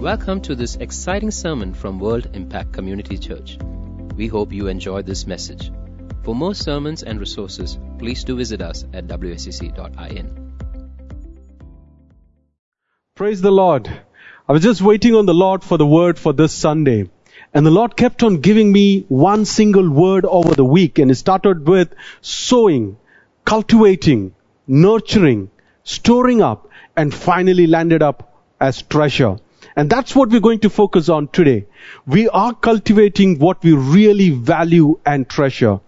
Welcome to this exciting sermon from World Impact Community Church. We hope you enjoy this message. For more sermons and resources, please do visit us at wscc.in. Praise the Lord. I was just waiting on the Lord for the word for this Sunday. And the Lord kept on giving me one single word over the week. And it started with sowing, cultivating, nurturing, storing up, and finally landed up as treasure. And that's what we're going to focus on today. We are cultivating what we really value and treasure.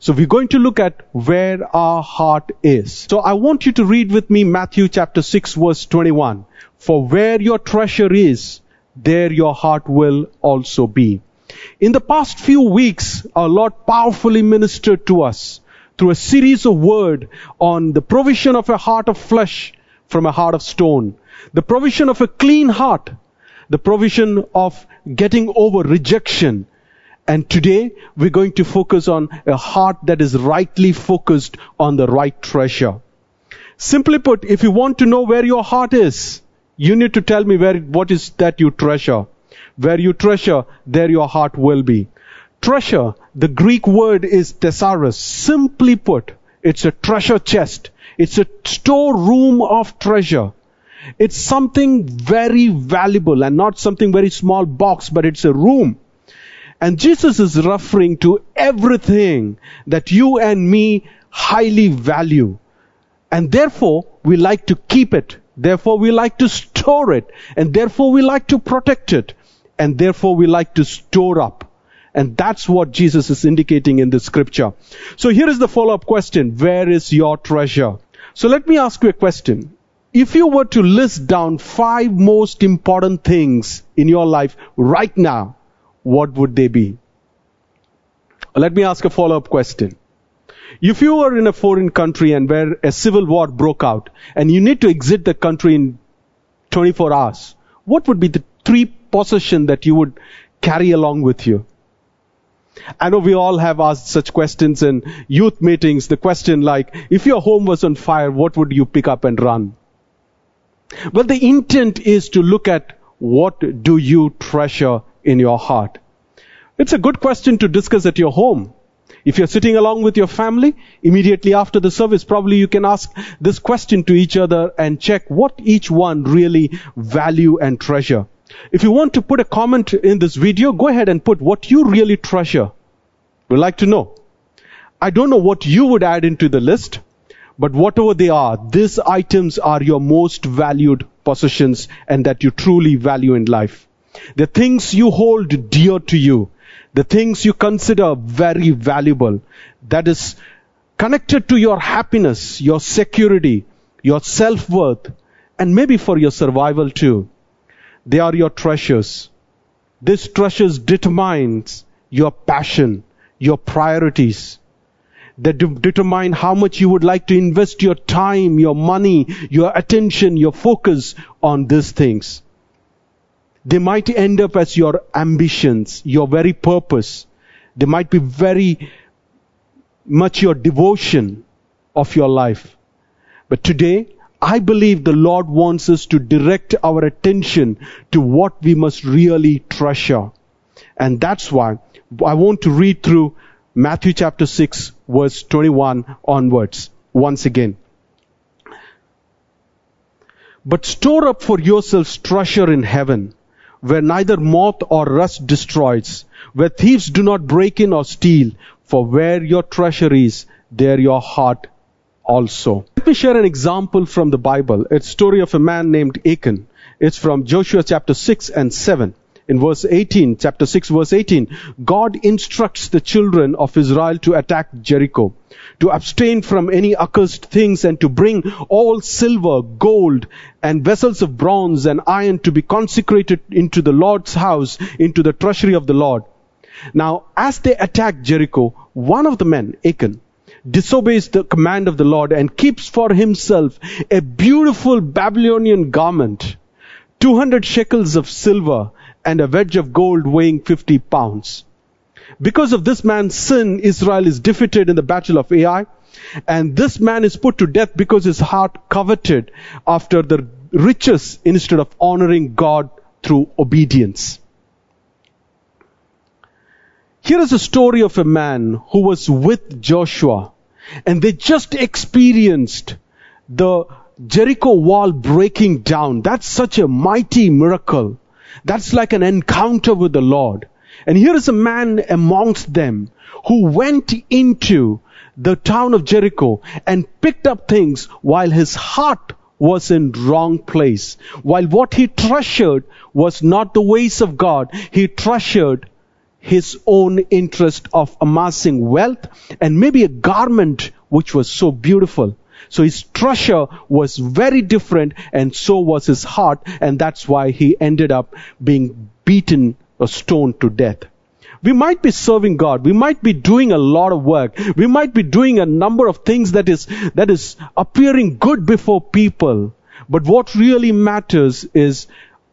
So we're going to look at where our heart is. So I want you to read with me Matthew chapter 6 verse 21. For where your treasure is, there your heart will also be. In the past few weeks, our Lord powerfully ministered to us through a series of word on the provision of a heart of flesh from a heart of stone, the provision of a clean heart, the provision of getting over rejection. And today we're going to focus on a heart that is rightly focused on the right treasure. Simply put, if you want to know where your heart is, you need to tell me where, what is that you treasure. Where you treasure, there your heart will be. Treasure, the Greek word is thesaurus. Simply put, it's a treasure chest. It's a storeroom of treasure. It's something very valuable and not something very small box, but it's a room. And Jesus is referring to everything that you and me highly value. And therefore, we like to keep it. Therefore, we like to store it. And therefore, we like to protect it. And therefore, we like to store up. And that's what Jesus is indicating in the scripture. So here is the follow-up question. Where is your treasure? So let me ask you a question. If you were to list down five most important things in your life right now, what would they be? Let me ask a follow-up question. If you were in a foreign country and where a civil war broke out and you need to exit the country in 24 hours, what would be the three possessions that you would carry along with you? I know we all have asked such questions in youth meetings. The question like, if your home was on fire, what would you pick up and run? But the intent is to look at what do you treasure in your heart. It's a good question to discuss at your home. If you're sitting along with your family, immediately after the service, probably you can ask this question to each other and check what each one really value and treasure. If you want to put a comment in this video, go ahead and put what you really treasure. We'd like to know. I don't know what you would add into the list, but whatever they are, these items are your most valued possessions and that you truly value in life. The things you hold dear to you, the things you consider very valuable, that is connected to your happiness, your security, your self-worth, and maybe for your survival too. They are your treasures. These treasures determines your passion, your priorities. They de- determine how much you would like to invest your time, your money, your attention, your focus on these things. They might end up as your ambitions, your very purpose. They might be very much your devotion of your life. But today, I believe the Lord wants us to direct our attention to what we must really treasure. And that's why I want to read through Matthew chapter 6 verse 21 onwards once again. But store up for yourselves treasure in heaven where neither moth or rust destroys, where thieves do not break in or steal, for where your treasure is, there your heart also. Let me share an example from the Bible. It's story of a man named Achan. It's from Joshua chapter 6 and 7. In verse 18, chapter 6 verse 18, God instructs the children of Israel to attack Jericho, to abstain from any accursed things and to bring all silver, gold, and vessels of bronze and iron to be consecrated into the Lord's house, into the treasury of the Lord. Now, as they attack Jericho, one of the men, Achan, disobeys the command of the Lord and keeps for himself a beautiful Babylonian garment, 200 shekels of silver, and a wedge of gold weighing 50 pounds. Because of this man's sin, Israel is defeated in the battle of Ai. And this man is put to death because his heart coveted after the riches instead of honoring God through obedience. Here is a story of a man who was with Joshua and they just experienced the Jericho wall breaking down. That's such a mighty miracle. That's like an encounter with the Lord. And here is a man amongst them who went into the town of Jericho and picked up things while his heart was in wrong place. While what he treasured was not the ways of God, he treasured his own interest of amassing wealth and maybe a garment which was so beautiful. So his treasure was very different and so was his heart and that's why he ended up being beaten or stoned to death. We might be serving God. We might be doing a lot of work. We might be doing a number of things that is, that is appearing good before people. But what really matters is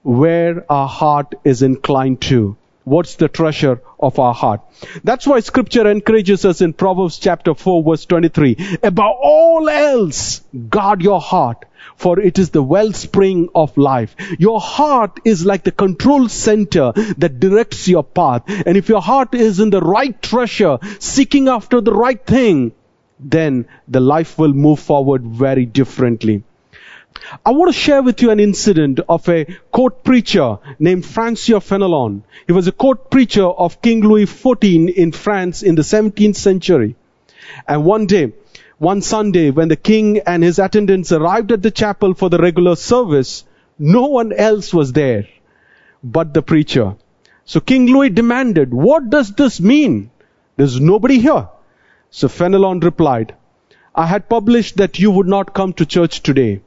where our heart is inclined to. What's the treasure of our heart? That's why scripture encourages us in Proverbs chapter 4 verse 23. Above all else, guard your heart, for it is the wellspring of life. Your heart is like the control center that directs your path. And if your heart is in the right treasure, seeking after the right thing, then the life will move forward very differently. I want to share with you an incident of a court preacher named Francois Fenelon. He was a court preacher of King Louis XIV in France in the 17th century. And one day, one Sunday, when the king and his attendants arrived at the chapel for the regular service, no one else was there but the preacher. So King Louis demanded, what does this mean? There's nobody here. So Fenelon replied, I had published that you would not come to church today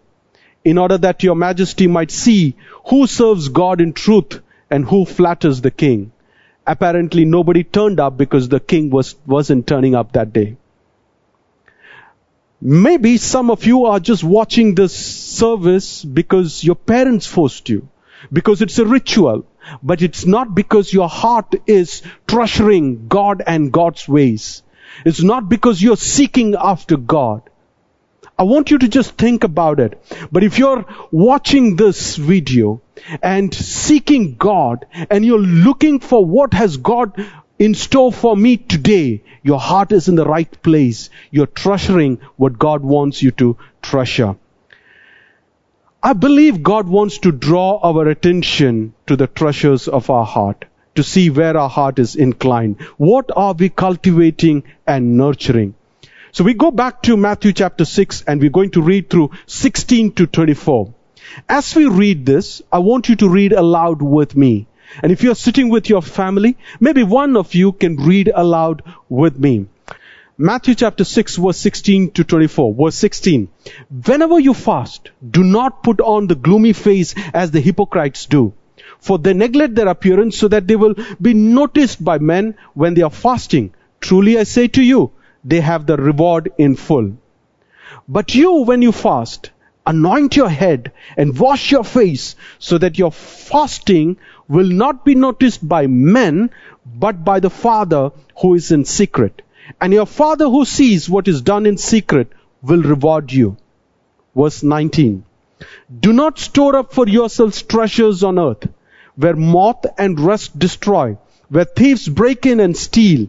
in order that your majesty might see who serves God in truth and who flatters the king. Apparently nobody turned up because the king was, wasn't turning up that day. Maybe some of you are just watching this service because your parents forced you, because it's a ritual, but it's not because your heart is treasuring God and God's ways. It's not because you're seeking after God. I want you to just think about it. But if you're watching this video and seeking God and you're looking for what has God in store for me today, your heart is in the right place. You're treasuring what God wants you to treasure. I believe God wants to draw our attention to the treasures of our heart, to see where our heart is inclined. What are we cultivating and nurturing? So we go back to Matthew chapter 6 and we're going to read through 16 to 24. As we read this, I want you to read aloud with me. And if you're sitting with your family, maybe one of you can read aloud with me. Matthew chapter 6 verse 16 to 24. Verse 16. Whenever you fast, do not put on the gloomy face as the hypocrites do. For they neglect their appearance so that they will be noticed by men when they are fasting. Truly I say to you, they have the reward in full. But you, when you fast, anoint your head and wash your face so that your fasting will not be noticed by men, but by the Father who is in secret. And your Father who sees what is done in secret will reward you. Verse 19. Do not store up for yourselves treasures on earth, where moth and rust destroy, where thieves break in and steal,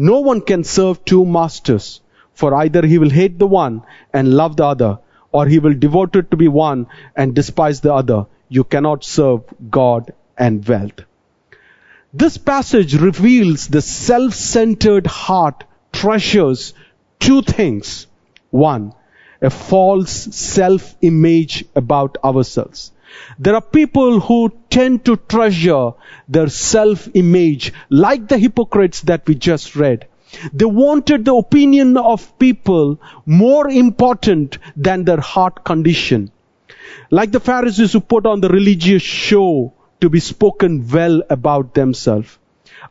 No one can serve two masters, for either he will hate the one and love the other, or he will devote it to be one and despise the other. You cannot serve God and wealth. This passage reveals the self-centered heart treasures two things. One, a false self-image about ourselves. There are people who tend to treasure their self-image like the hypocrites that we just read. They wanted the opinion of people more important than their heart condition. Like the Pharisees who put on the religious show to be spoken well about themselves.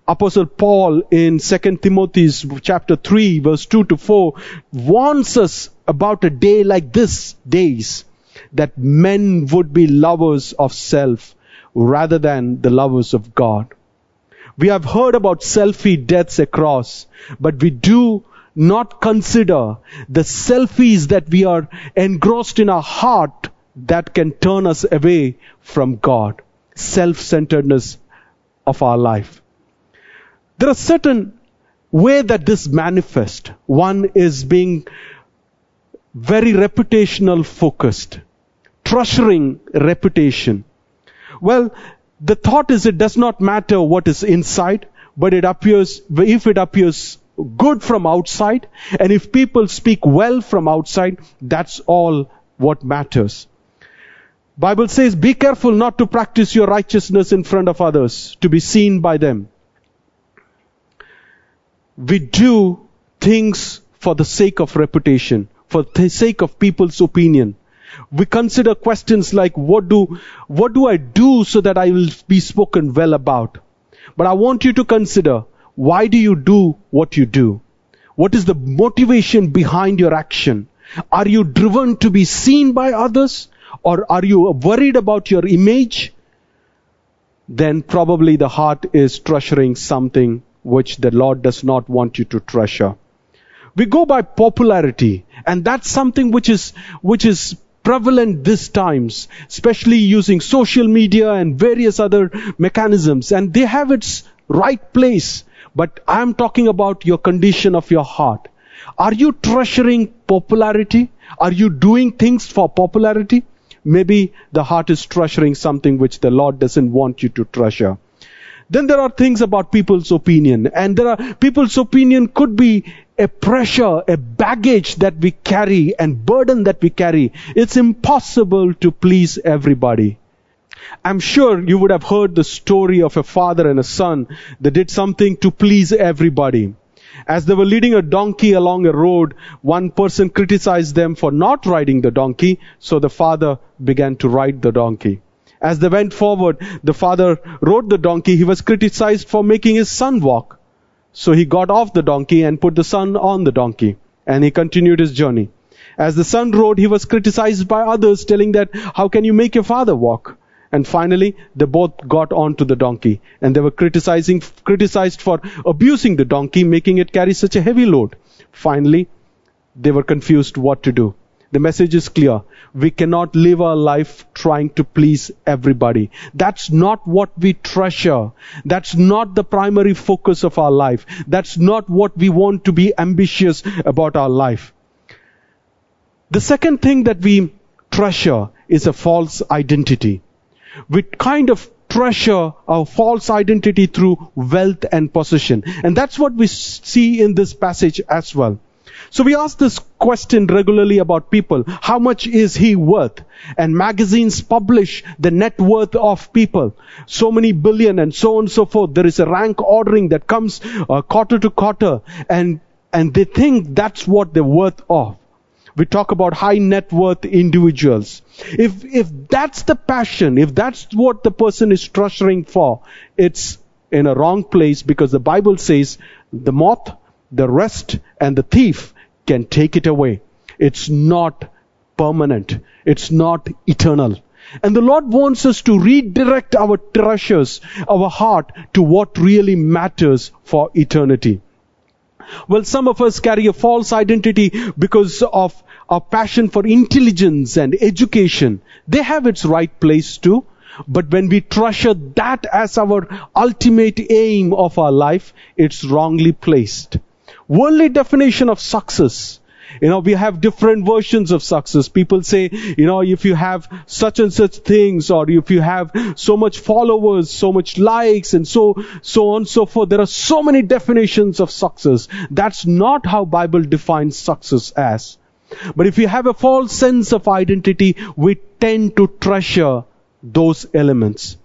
Apostle Paul in 2 Timothy chapter 3 verse 2 to 4 warns us about a day like this days that men would be lovers of self rather than the lovers of God. We have heard about selfie deaths across, but we do not consider the selfies that we are engrossed in our heart that can turn us away from God. Self-centeredness of our life. There are certain way that this manifests. One is being very reputational focused, treasuring reputation. Well, the thought is it does not matter what is inside, but it appears, if it appears good from outside, and if people speak well from outside, that's all what matters. Bible says, be careful not to practice your righteousness in front of others, to be seen by them. We do things for the sake of reputation, for the sake of people's opinion. We consider questions like, what do, what do I do so that I will be spoken well about? But I want you to consider, why do you do what you do? What is the motivation behind your action? Are you driven to be seen by others? Or are you worried about your image? Then probably the heart is treasuring something which the Lord does not want you to treasure. We go by popularity, and that's something which is, which is prevalent these times, especially using social media and various other mechanisms, and they have its right place. But I'm talking about your condition of your heart. Are you treasuring popularity? Are you doing things for popularity? Maybe the heart is treasuring something which the Lord doesn't want you to treasure. Then there are things about people's opinion, and there are people's opinion could be a pressure, a baggage that we carry and burden that we carry. It's impossible to please everybody. I'm sure you would have heard the story of a father and a son that did something to please everybody. As they were leading a donkey along a road, one person criticized them for not riding the donkey, so the father began to ride the donkey. As they went forward, the father rode the donkey. He was criticized for making his son walk. So he got off the donkey and put the son on the donkey. And he continued his journey. As the son rode, he was criticized by others, telling that, how can you make your father walk? And finally, they both got onto the donkey. And they were criticizing, criticized for abusing the donkey, making it carry such a heavy load. Finally, they were confused what to do. The message is clear. We cannot live our life trying to please everybody. That's not what we treasure. That's not the primary focus of our life. That's not what we want to be ambitious about our life. The second thing that we treasure is a false identity. We kind of treasure our false identity through wealth and possession. And that's what we see in this passage as well. So we ask this question regularly about people. How much is he worth? And magazines publish the net worth of people. So many billion and so on and so forth. There is a rank ordering that comes uh, quarter to quarter and, and they think that's what they're worth of. We talk about high net worth individuals. If, if that's the passion, if that's what the person is treasuring for, it's in a wrong place because the Bible says the moth, the rest, and the thief can take it away. It's not permanent. It's not eternal. And the Lord wants us to redirect our treasures, our heart to what really matters for eternity. Well, some of us carry a false identity because of our passion for intelligence and education. They have its right place too. But when we treasure that as our ultimate aim of our life, it's wrongly placed. Worldly definition of success. You know, we have different versions of success. People say, you know, if you have such and such things, or if you have so much followers, so much likes, and so, so on, so forth. There are so many definitions of success. That's not how Bible defines success as. But if you have a false sense of identity, we tend to treasure those elements.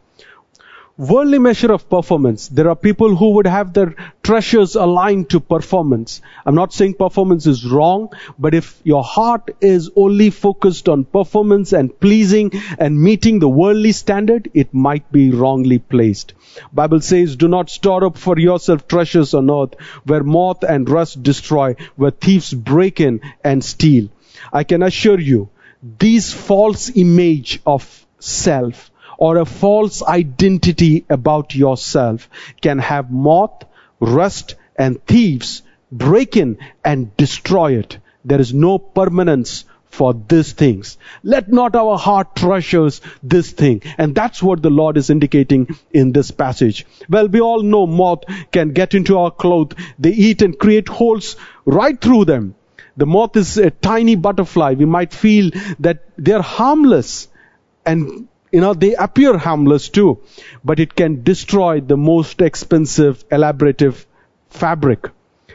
Worldly measure of performance. There are people who would have their treasures aligned to performance. I'm not saying performance is wrong, but if your heart is only focused on performance and pleasing and meeting the worldly standard, it might be wrongly placed. Bible says, do not store up for yourself treasures on earth where moth and rust destroy, where thieves break in and steal. I can assure you, these false image of self or a false identity about yourself can have moth, rust, and thieves break in and destroy it. There is no permanence for these things. Let not our heart treasures this thing. And that's what the Lord is indicating in this passage. Well, we all know moth can get into our clothes. They eat and create holes right through them. The moth is a tiny butterfly. We might feel that they're harmless and you know, they appear harmless too, but it can destroy the most expensive, elaborative fabric.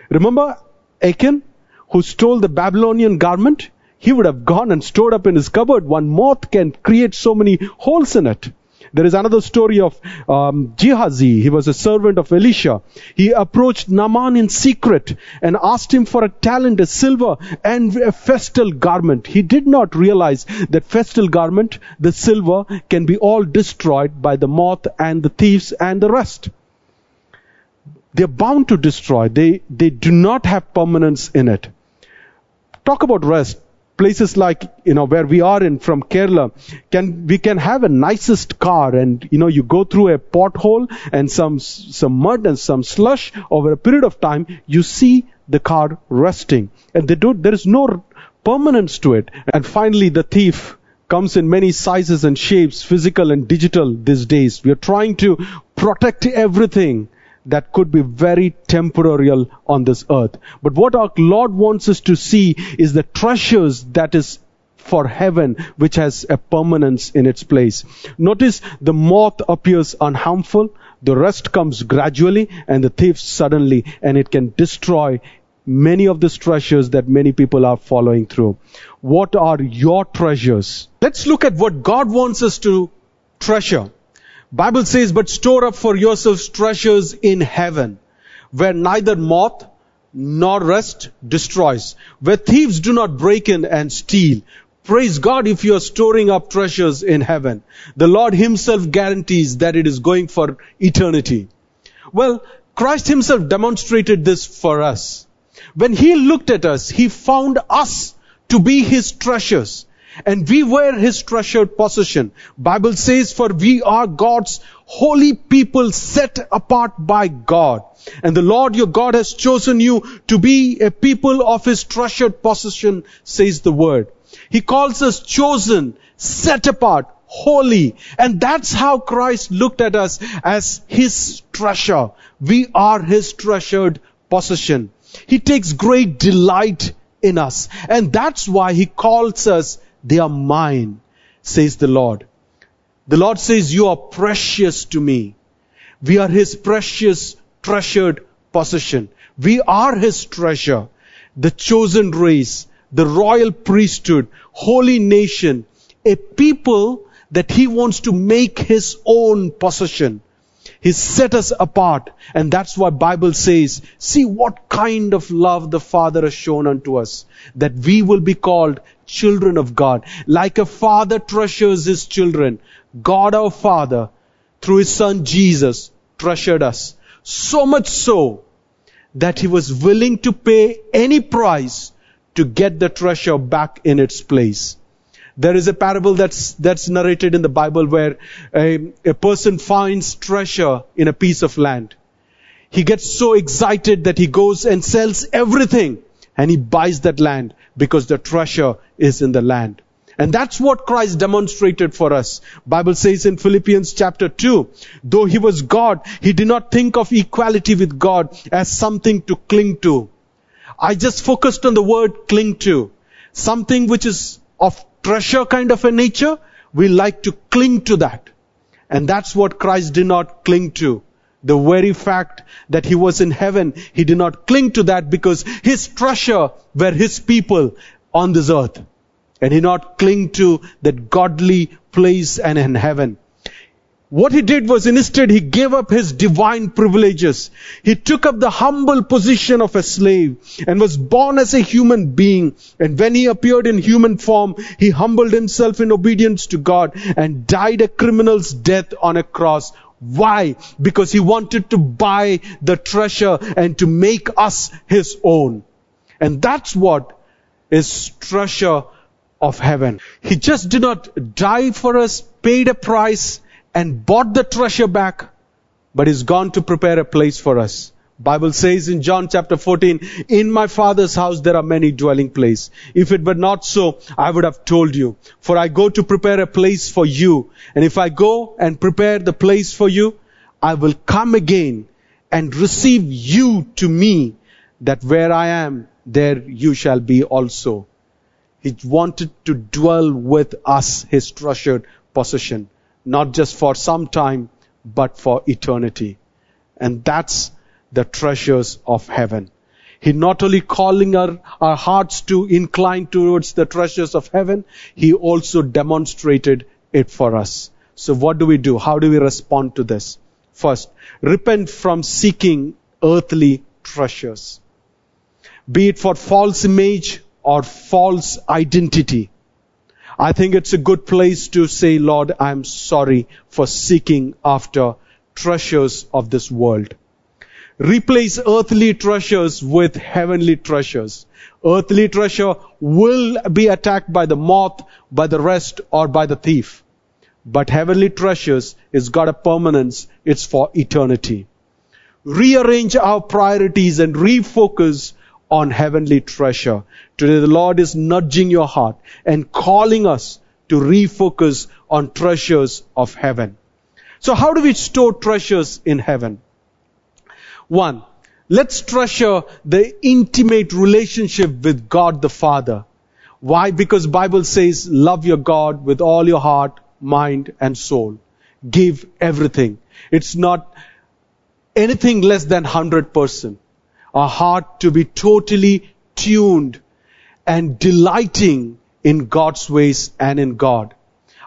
Remember Achan, who stole the Babylonian garment? He would have gone and stored up in his cupboard. One moth can create so many holes in it. There is another story of um. He was a servant of Elisha. He approached Naaman in secret and asked him for a talent, a silver, and a festal garment. He did not realize that festal garment, the silver, can be all destroyed by the moth and the thieves and the rest. They're bound to destroy. They, they do not have permanence in it. Talk about rest places like you know where we are in from Kerala can we can have a nicest car and you know you go through a pothole and some some mud and some slush over a period of time you see the car rusting. And they don't there is no permanence to it. And finally the thief comes in many sizes and shapes physical and digital these days. We are trying to protect everything that could be very temporal on this earth. But what our Lord wants us to see is the treasures that is for heaven, which has a permanence in its place. Notice the moth appears unharmful, the rest comes gradually, and the thief suddenly, and it can destroy many of these treasures that many people are following through. What are your treasures? Let's look at what God wants us to treasure. Bible says, but store up for yourselves treasures in heaven, where neither moth nor rust destroys, where thieves do not break in and steal. Praise God if you are storing up treasures in heaven. The Lord himself guarantees that it is going for eternity. Well, Christ himself demonstrated this for us. When he looked at us, he found us to be his treasures and we were his treasured possession. Bible says, for we are God's holy people set apart by God. And the Lord your God has chosen you to be a people of his treasured possession, says the word. He calls us chosen, set apart, holy. And that's how Christ looked at us as his treasure. We are his treasured possession. He takes great delight in us. And that's why he calls us they are mine, says the Lord. The Lord says, you are precious to me. We are His precious, treasured possession. We are His treasure. The chosen race, the royal priesthood, holy nation, a people that He wants to make His own possession. He set us apart. And that's why Bible says, see what kind of love the Father has shown unto us. That we will be called children of God. Like a father treasures his children. God our Father, through his son Jesus, treasured us. So much so that he was willing to pay any price to get the treasure back in its place. There is a parable that's, that's narrated in the Bible where a, a person finds treasure in a piece of land. He gets so excited that he goes and sells everything and he buys that land because the treasure is in the land. And that's what Christ demonstrated for us. Bible says in Philippians chapter 2, though he was God, he did not think of equality with God as something to cling to. I just focused on the word cling to. Something which is of treasure kind of a nature, we like to cling to that. And that's what Christ did not cling to. The very fact that he was in heaven, he did not cling to that because his treasure were his people on this earth. And he not cling to that godly place and in heaven. What he did was instead he gave up his divine privileges. He took up the humble position of a slave and was born as a human being. And when he appeared in human form, he humbled himself in obedience to God and died a criminal's death on a cross. Why? Because he wanted to buy the treasure and to make us his own. And that's what is treasure of heaven. He just did not die for us, paid a price, and bought the treasure back, but is gone to prepare a place for us. Bible says in John chapter 14, in my father's house there are many dwelling places. If it were not so, I would have told you. For I go to prepare a place for you. And if I go and prepare the place for you, I will come again and receive you to me, that where I am, there you shall be also. He wanted to dwell with us, his treasured possession not just for some time, but for eternity. And that's the treasures of heaven. He not only calling our, our hearts to incline towards the treasures of heaven, He also demonstrated it for us. So what do we do? How do we respond to this? First, repent from seeking earthly treasures. Be it for false image or false identity. I think it's a good place to say, Lord, I'm sorry for seeking after treasures of this world. Replace earthly treasures with heavenly treasures. Earthly treasure will be attacked by the moth, by the rest, or by the thief. But heavenly treasures is got a permanence. It's for eternity. Rearrange our priorities and refocus on heavenly treasure. Today the Lord is nudging your heart and calling us to refocus on treasures of heaven. So how do we store treasures in heaven? One, let's treasure the intimate relationship with God the Father. Why? Because Bible says love your God with all your heart, mind and soul. Give everything. It's not anything less than 100% our heart to be totally tuned and delighting in God's ways and in God.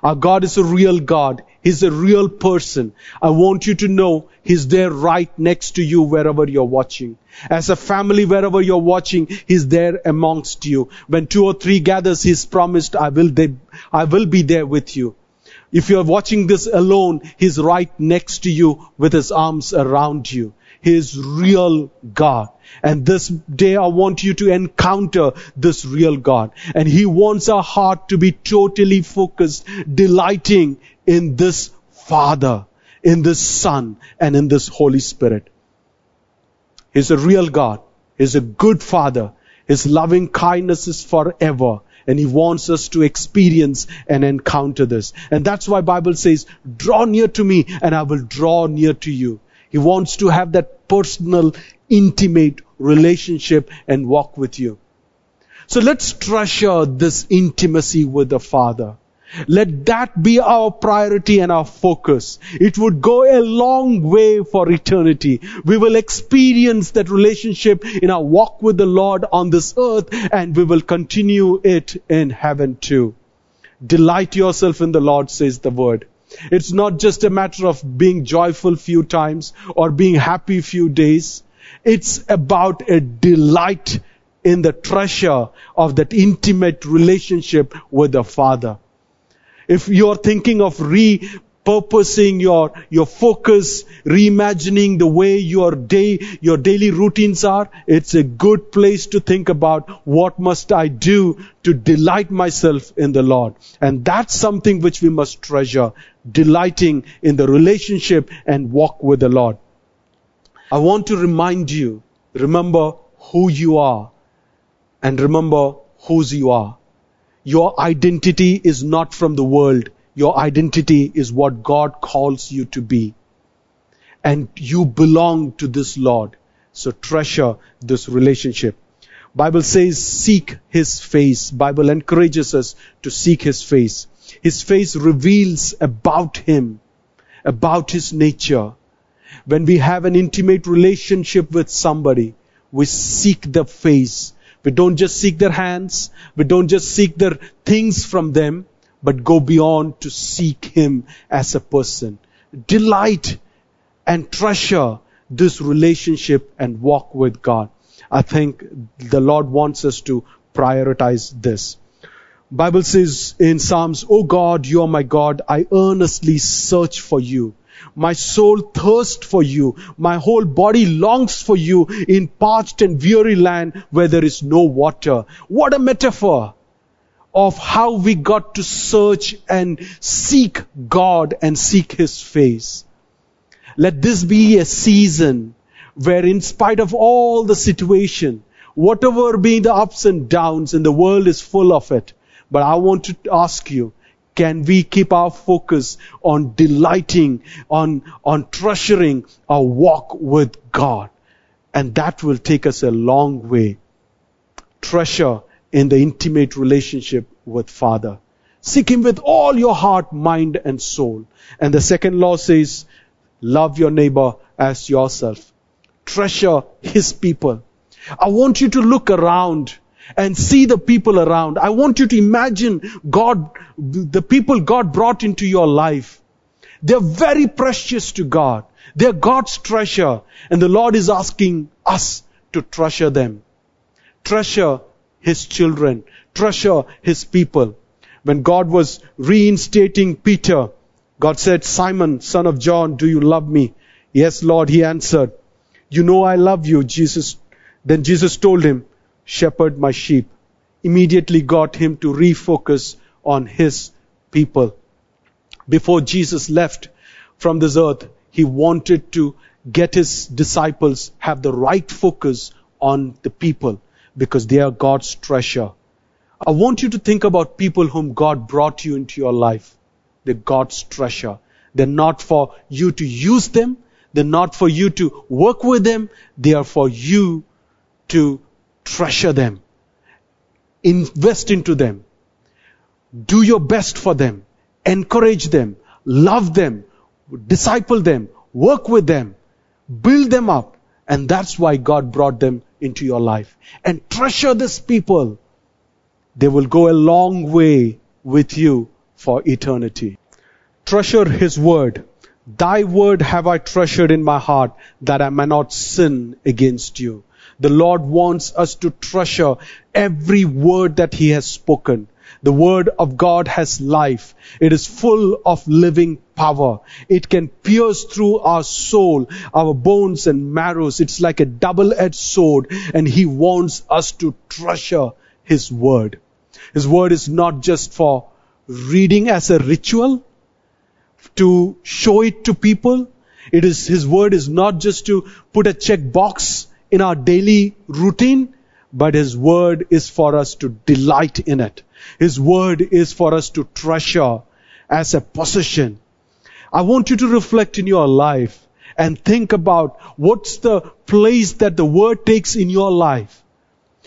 Our God is a real God. He's a real person. I want you to know He's there right next to you wherever you're watching. As a family, wherever you're watching, He's there amongst you. When two or three gathers, He's promised, I will, they, I will be there with you. If you're watching this alone, He's right next to you with His arms around you. His real God. And this day I want you to encounter this real God. And He wants our heart to be totally focused, delighting in this Father, in this Son, and in this Holy Spirit. He's a real God. He's a good Father. His loving kindness is forever. And He wants us to experience and encounter this. And that's why Bible says, draw near to me and I will draw near to you. He wants to have that personal, intimate relationship and walk with you. So let's treasure this intimacy with the Father. Let that be our priority and our focus. It would go a long way for eternity. We will experience that relationship in our walk with the Lord on this earth and we will continue it in heaven too. Delight yourself in the Lord, says the word. It's not just a matter of being joyful few times or being happy few days. It's about a delight in the treasure of that intimate relationship with the Father. If you're thinking of repurposing your, your focus, reimagining the way your day, your daily routines are, it's a good place to think about what must I do to delight myself in the Lord. And that's something which we must treasure, delighting in the relationship and walk with the Lord. I want to remind you, remember who you are and remember whose you are. Your identity is not from the world. Your identity is what God calls you to be. And you belong to this Lord. So treasure this relationship. Bible says seek His face. Bible encourages us to seek His face. His face reveals about Him, about His nature. When we have an intimate relationship with somebody, we seek the face. We don't just seek their hands. We don't just seek their things from them but go beyond to seek Him as a person. delight and treasure this relationship and walk with God. I think the Lord wants us to prioritize this. Bible says in Psalms, O God, you are my God. I earnestly search for you. My soul thirsts for you. My whole body longs for you in parched and weary land where there is no water. What a metaphor of how we got to search and seek God and seek His face. Let this be a season where in spite of all the situation, whatever be the ups and downs and the world is full of it, but I want to ask you, can we keep our focus on delighting, on, on treasuring our walk with God? And that will take us a long way. Treasure in the intimate relationship with Father. Seek Him with all your heart, mind, and soul. And the second law says, love your neighbor as yourself. Treasure His people. I want you to look around and see the people around. I want you to imagine God, the people God brought into your life. They're very precious to God. They're God's treasure. And the Lord is asking us to treasure them. Treasure His children. Treasure His people. When God was reinstating Peter, God said, Simon, son of John, do you love me? Yes, Lord, he answered. You know I love you, Jesus. Then Jesus told him, shepherd my sheep. Immediately got him to refocus on his people. Before Jesus left from this earth, he wanted to get his disciples have the right focus on the people because they are God's treasure. I want you to think about people whom God brought you into your life. They're God's treasure. They're not for you to use them. They're not for you to work with them. They are for you to treasure them. Invest into them. Do your best for them. Encourage them. Love them. Disciple them. Work with them. Build them up. And that's why God brought them into your life. And treasure these people they will go a long way with you for eternity. Treasure His word. Thy word have I treasured in my heart that I may not sin against you. The Lord wants us to treasure every word that He has spoken. The word of God has life. It is full of living power. It can pierce through our soul, our bones and marrows. It's like a double-edged sword and He wants us to treasure His word. His word is not just for reading as a ritual to show it to people. It is, His word is not just to put a check box in our daily routine, but His word is for us to delight in it. His word is for us to treasure as a possession. I want you to reflect in your life and think about what's the place that the word takes in your life.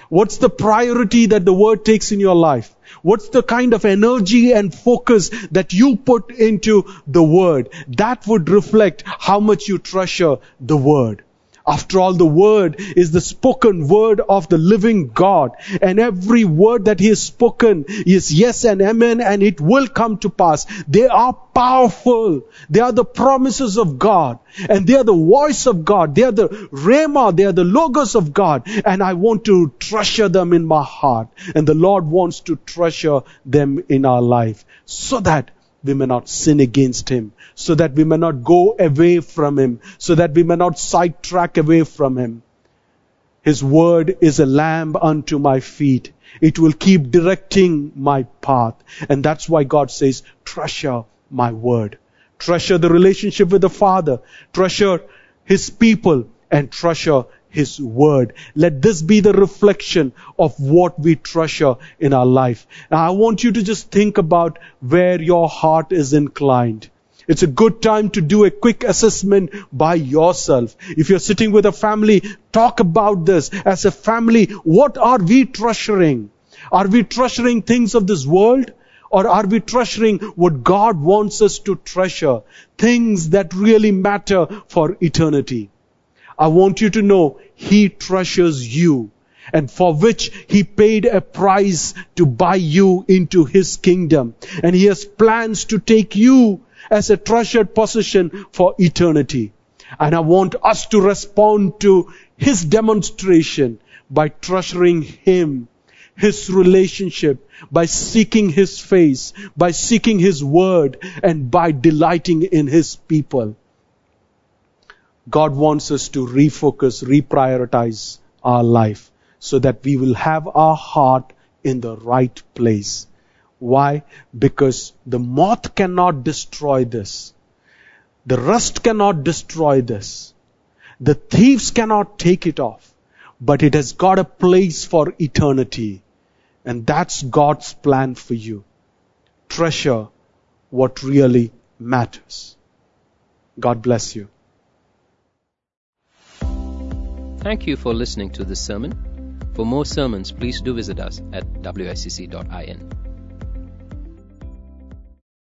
What's the priority that the word takes in your life? What's the kind of energy and focus that you put into the word? That would reflect how much you treasure the word. After all, the word is the spoken word of the living God. And every word that he has spoken is yes and amen and it will come to pass. They are powerful. They are the promises of God. And they are the voice of God. They are the Rhema. They are the logos of God. And I want to treasure them in my heart. And the Lord wants to treasure them in our life so that we may not sin against him, so that we may not go away from him, so that we may not sidetrack away from him. His word is a lamp unto my feet. It will keep directing my path. And that's why God says, treasure my word. Treasure the relationship with the Father. Treasure His people and treasure his Word. Let this be the reflection of what we treasure in our life. Now I want you to just think about where your heart is inclined. It's a good time to do a quick assessment by yourself. If you're sitting with a family, talk about this. As a family, what are we treasuring? Are we treasuring things of this world? Or are we treasuring what God wants us to treasure? Things that really matter for eternity. I want you to know He treasures you and for which He paid a price to buy you into His kingdom. And He has plans to take you as a treasured possession for eternity. And I want us to respond to His demonstration by treasuring Him, His relationship, by seeking His face, by seeking His word, and by delighting in His people. God wants us to refocus, reprioritize our life so that we will have our heart in the right place. Why? Because the moth cannot destroy this. The rust cannot destroy this. The thieves cannot take it off. But it has got a place for eternity. And that's God's plan for you. Treasure what really matters. God bless you. Thank you for listening to this sermon. For more sermons, please do visit us at wscc.in.